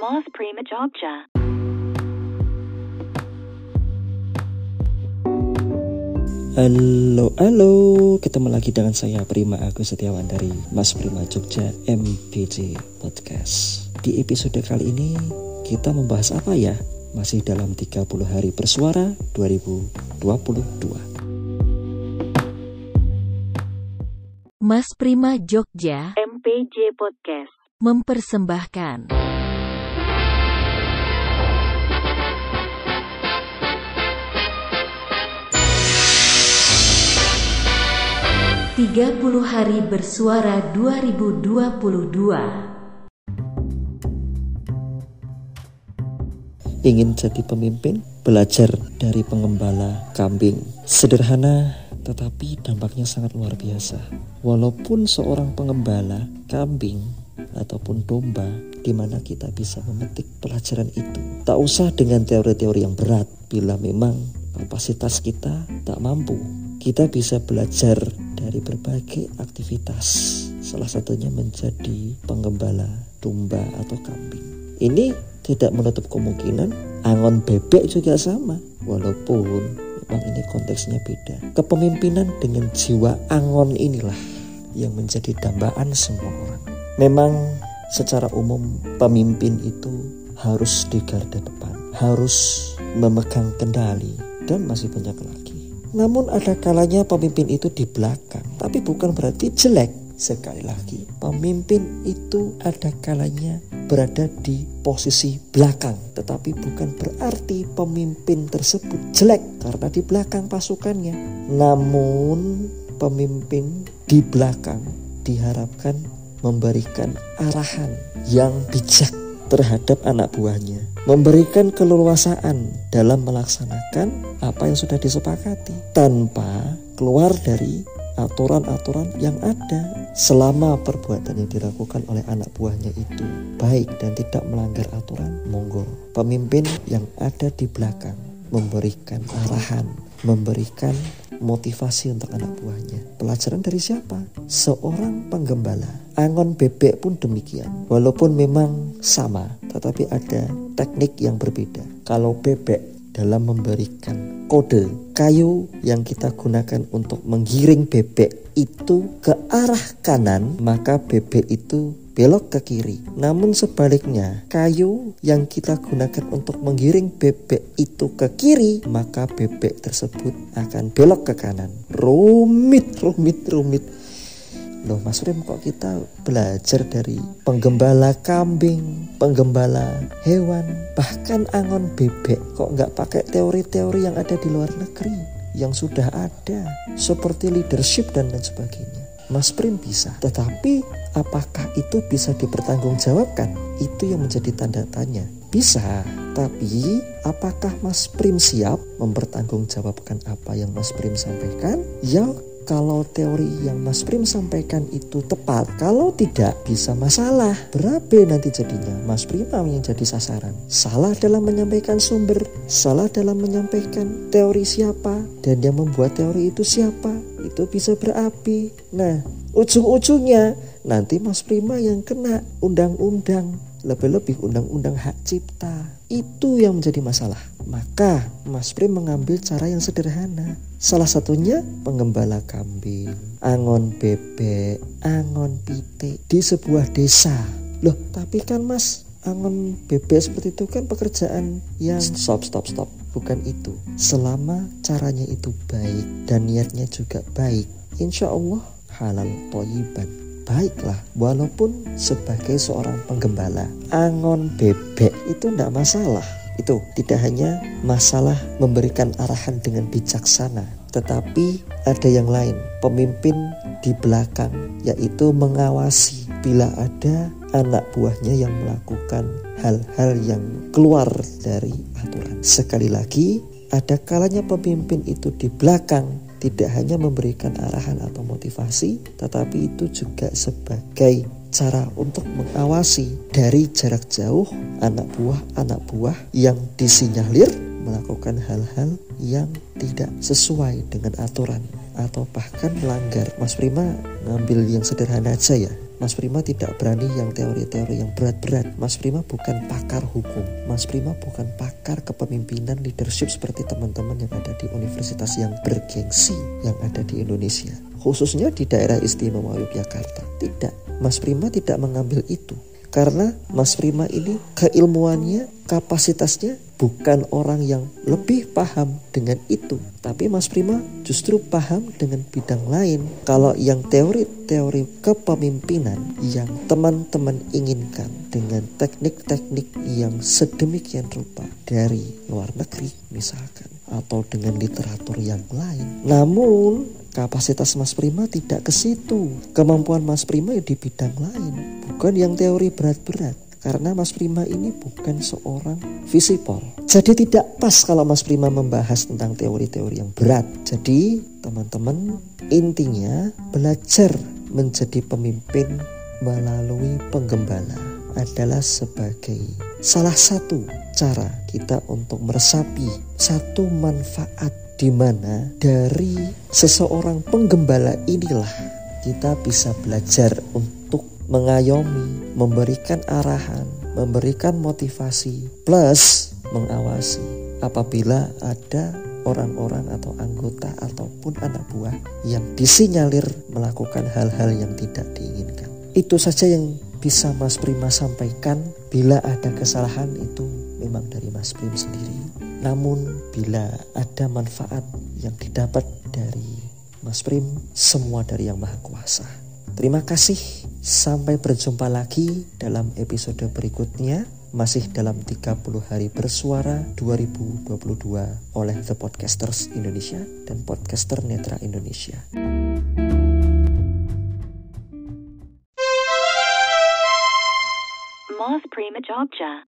Mas Prima Jogja. Halo, halo, ketemu lagi dengan saya Prima Agus Setiawan dari Mas Prima Jogja MPJ Podcast. Di episode kali ini kita membahas apa ya? Masih dalam 30 hari bersuara 2022. Mas Prima Jogja MPJ Podcast. mempersembahkan Tiga puluh hari bersuara 2022 Ingin jadi pemimpin? Belajar dari pengembala kambing. Sederhana tetapi dampaknya sangat luar biasa. Walaupun seorang pengembala kambing ataupun domba di mana kita bisa memetik pelajaran itu. Tak usah dengan teori-teori yang berat bila memang kapasitas kita tak mampu. Kita bisa belajar dari berbagai aktivitas. Salah satunya menjadi pengembala domba atau kambing. Ini tidak menutup kemungkinan angon bebek juga sama. Walaupun memang ini konteksnya beda. Kepemimpinan dengan jiwa angon inilah yang menjadi dambaan semua orang. Memang secara umum pemimpin itu harus di garda depan, harus memegang kendali dan masih banyak lagi. Namun ada kalanya pemimpin itu di belakang, tapi bukan berarti jelek. Sekali lagi, pemimpin itu ada kalanya berada di posisi belakang, tetapi bukan berarti pemimpin tersebut jelek karena di belakang pasukannya. Namun, pemimpin di belakang diharapkan memberikan arahan yang bijak terhadap anak buahnya, memberikan keleluasaan dalam melaksanakan apa yang sudah disepakati tanpa keluar dari aturan-aturan yang ada. Selama perbuatan yang dilakukan oleh anak buahnya itu baik dan tidak melanggar aturan monggo pemimpin yang ada di belakang memberikan arahan memberikan motivasi untuk anak buahnya pelajaran dari siapa? Seorang penggembala. Angon bebek pun demikian. Walaupun memang sama tetapi ada teknik yang berbeda. Kalau bebek dalam memberikan kode kayu yang kita gunakan untuk menggiring bebek itu ke arah kanan maka bebek itu belok ke kiri. Namun sebaliknya kayu yang kita gunakan untuk menggiring bebek itu ke kiri maka bebek tersebut akan belok ke kanan. Rumit rumit rumit Loh Mas Rim kok kita belajar dari penggembala kambing, penggembala hewan, bahkan angon bebek kok nggak pakai teori-teori yang ada di luar negeri yang sudah ada seperti leadership dan lain sebagainya. Mas Prim bisa, tetapi apakah itu bisa dipertanggungjawabkan? Itu yang menjadi tanda tanya. Bisa, tapi apakah Mas Prim siap mempertanggungjawabkan apa yang Mas Prim sampaikan? Ya kalau teori yang Mas Prim sampaikan itu tepat. Kalau tidak bisa masalah. Berabe nanti jadinya Mas Prima yang jadi sasaran. Salah dalam menyampaikan sumber, salah dalam menyampaikan teori siapa dan yang membuat teori itu siapa. Itu bisa berapi. Nah, ujung-ujungnya nanti Mas Prima yang kena undang-undang lebih-lebih undang-undang hak cipta itu yang menjadi masalah maka Mas Prim mengambil cara yang sederhana salah satunya penggembala kambing angon bebek angon pite di sebuah desa. Loh tapi kan Mas angon bebek seperti itu kan pekerjaan yang stop stop stop. Bukan itu. Selama caranya itu baik dan niatnya juga baik insya Allah halal toyiban. Baiklah walaupun sebagai seorang penggembala angon bebek itu tidak masalah itu tidak hanya masalah memberikan arahan dengan bijaksana tetapi ada yang lain pemimpin di belakang yaitu mengawasi bila ada anak buahnya yang melakukan hal-hal yang keluar dari aturan. Sekali lagi ada kalanya pemimpin itu di belakang tidak hanya memberikan arahan atau motivasi, tetapi itu juga sebagai cara untuk mengawasi dari jarak jauh anak buah-anak buah yang disinyalir melakukan hal-hal yang tidak sesuai dengan aturan atau bahkan melanggar. Mas Prima ngambil yang sederhana aja ya. Mas Prima tidak berani yang teori-teori yang berat-berat. Mas Prima bukan pakar hukum. Mas Prima bukan pakar kepemimpinan leadership seperti teman-teman yang ada di universitas yang bergengsi yang ada di Indonesia. Khususnya di daerah istimewa Yogyakarta. Tidak, Mas Prima tidak mengambil itu. Karena Mas Prima ini keilmuannya, kapasitasnya bukan orang yang lebih paham dengan itu. Tapi Mas Prima justru paham dengan bidang lain. Kalau yang teori-teori kepemimpinan yang teman-teman inginkan dengan teknik-teknik yang sedemikian rupa dari luar negeri misalkan. Atau dengan literatur yang lain. Namun kapasitas Mas Prima tidak ke situ. Kemampuan Mas Prima ya di bidang lain, bukan yang teori berat-berat. Karena Mas Prima ini bukan seorang visipol. Jadi tidak pas kalau Mas Prima membahas tentang teori-teori yang berat. Jadi teman-teman intinya belajar menjadi pemimpin melalui penggembala adalah sebagai salah satu cara kita untuk meresapi satu manfaat di mana dari seseorang penggembala inilah kita bisa belajar untuk mengayomi, memberikan arahan, memberikan motivasi, plus mengawasi apabila ada orang-orang atau anggota ataupun anak buah yang disinyalir melakukan hal-hal yang tidak diinginkan. Itu saja yang bisa Mas Prima sampaikan. Bila ada kesalahan itu memang dari Mas Prim sendiri. Namun bila ada manfaat yang didapat dari Mas Prim, semua dari Yang Maha Kuasa. Terima kasih, sampai berjumpa lagi dalam episode berikutnya. Masih dalam 30 hari bersuara 2022 oleh The Podcasters Indonesia dan Podcaster Netra Indonesia. Moth Prima Jogja.